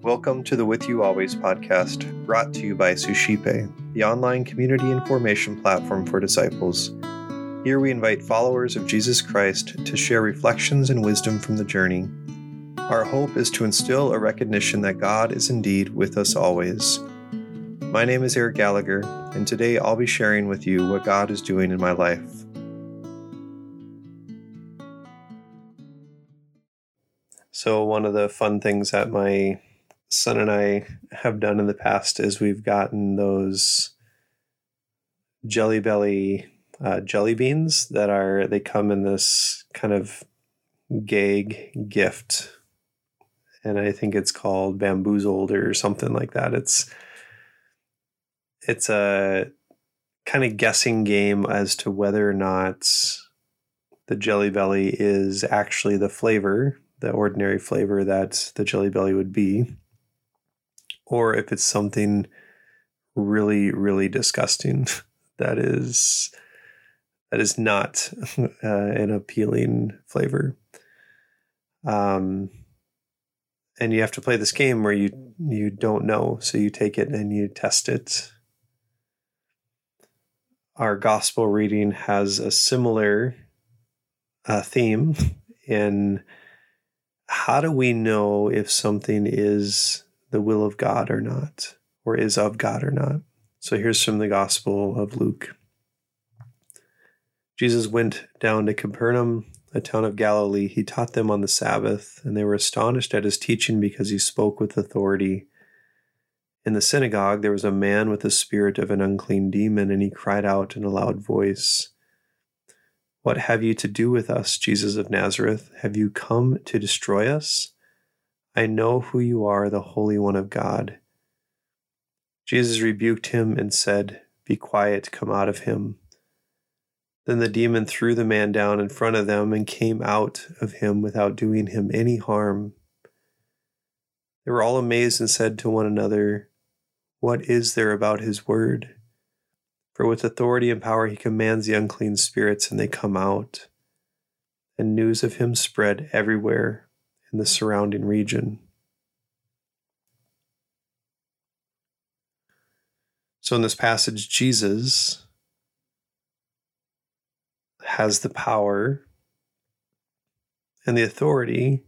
Welcome to the With You Always podcast, brought to you by Suscipe, the online community and formation platform for disciples. Here we invite followers of Jesus Christ to share reflections and wisdom from the journey. Our hope is to instill a recognition that God is indeed with us always. My name is Eric Gallagher, and today I'll be sharing with you what God is doing in my life. So, one of the fun things that my son and I have done in the past is we've gotten those Jelly Belly uh, jelly beans that are, they come in this kind of gag gift. And I think it's called bamboozled or something like that. It's, it's a kind of guessing game as to whether or not the Jelly Belly is actually the flavor, the ordinary flavor that the Jelly Belly would be or if it's something really, really disgusting that is that is not uh, an appealing flavor. Um, and you have to play this game where you you don't know, so you take it and you test it. Our gospel reading has a similar uh, theme in how do we know if something is the will of God or not, or is of God or not. So here's from the Gospel of Luke. Jesus went down to Capernaum, a town of Galilee. He taught them on the Sabbath, and they were astonished at his teaching because he spoke with authority. In the synagogue, there was a man with the spirit of an unclean demon, and he cried out in a loud voice, What have you to do with us, Jesus of Nazareth? Have you come to destroy us? I know who you are, the Holy One of God. Jesus rebuked him and said, Be quiet, come out of him. Then the demon threw the man down in front of them and came out of him without doing him any harm. They were all amazed and said to one another, What is there about his word? For with authority and power he commands the unclean spirits, and they come out. And news of him spread everywhere in the surrounding region. So, in this passage, Jesus has the power and the authority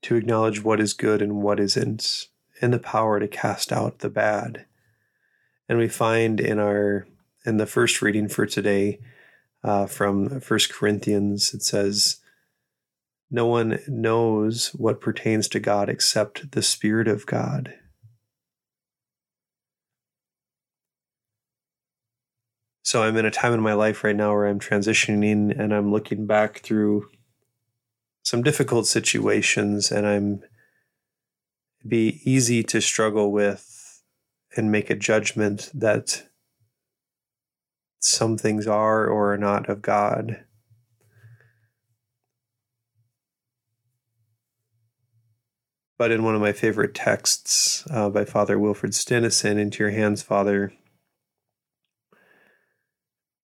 to acknowledge what is good and what isn't, and the power to cast out the bad. And we find in our in the first reading for today uh, from First Corinthians, it says, no one knows what pertains to God except the Spirit of God. So I'm in a time in my life right now where I'm transitioning and I'm looking back through some difficult situations and I'm be easy to struggle with and make a judgment that some things are or are not of God. but in one of my favorite texts uh, by Father Wilfrid Stinissen, Into Your Hands, Father,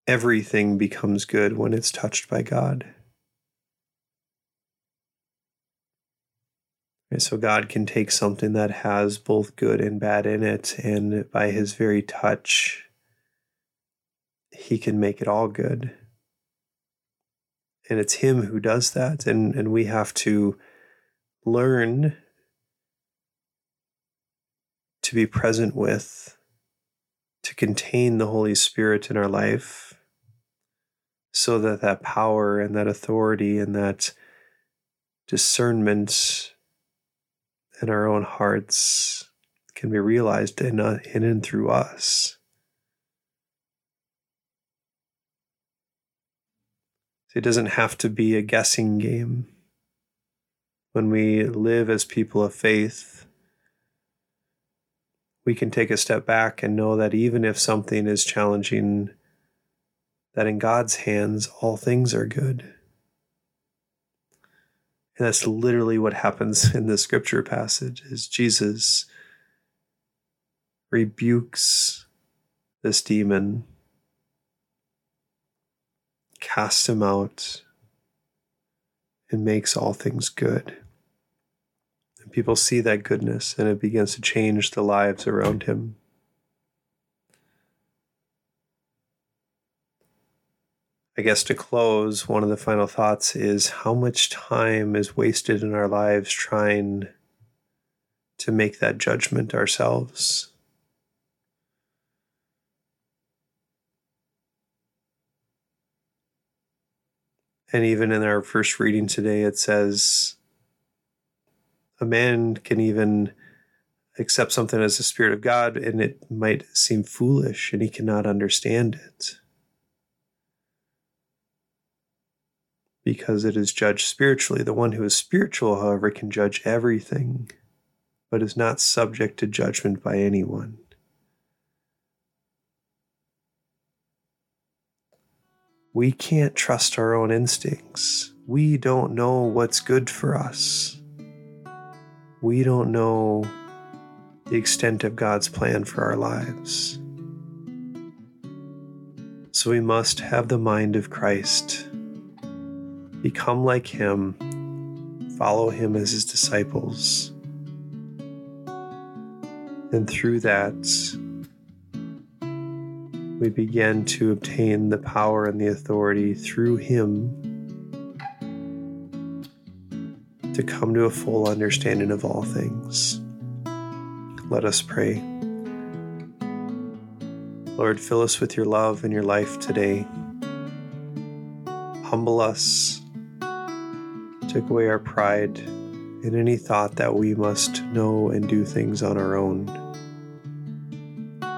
everything becomes good when it's touched by God. Right, so God can take something that has both good and bad in it, and by his very touch, he can make it all good. And it's him who does that. And, and we have to learn to be present with, to contain the Holy Spirit in our life, so that that power and that authority and that discernment in our own hearts can be realized in, uh, in and through us. It doesn't have to be a guessing game. When we live as people of faith, we can take a step back and know that even if something is challenging, that in God's hands, all things are good. And that's literally what happens in the scripture passage is Jesus rebukes this demon, casts him out, and makes all things good. And people see that goodness and it begins to change the lives around him. I guess to close, one of the final thoughts is how much time is wasted in our lives trying to make that judgment ourselves. And even in our first reading today, it says a man can even accept something as the Spirit of God, and it might seem foolish, and he cannot understand it. Because it is judged spiritually. The one who is spiritual, however, can judge everything, but is not subject to judgment by anyone. we can't trust our own instincts. We don't know what's good for us. We don't know the extent of God's plan for our lives. So we must have the mind of Christ, become like Him, follow Him as His disciples. And through that, we begin to obtain the power and the authority through Him to come to a full understanding of all things. Let us pray. Lord, fill us with your love and your life today. Humble us, take away our pride and any thought that we must know and do things on our own.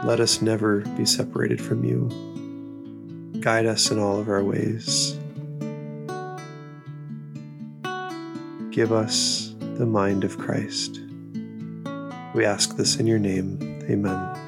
Let us never be separated from you. Guide us in all of our ways. Give us the mind of Christ. We ask this in your name. Amen.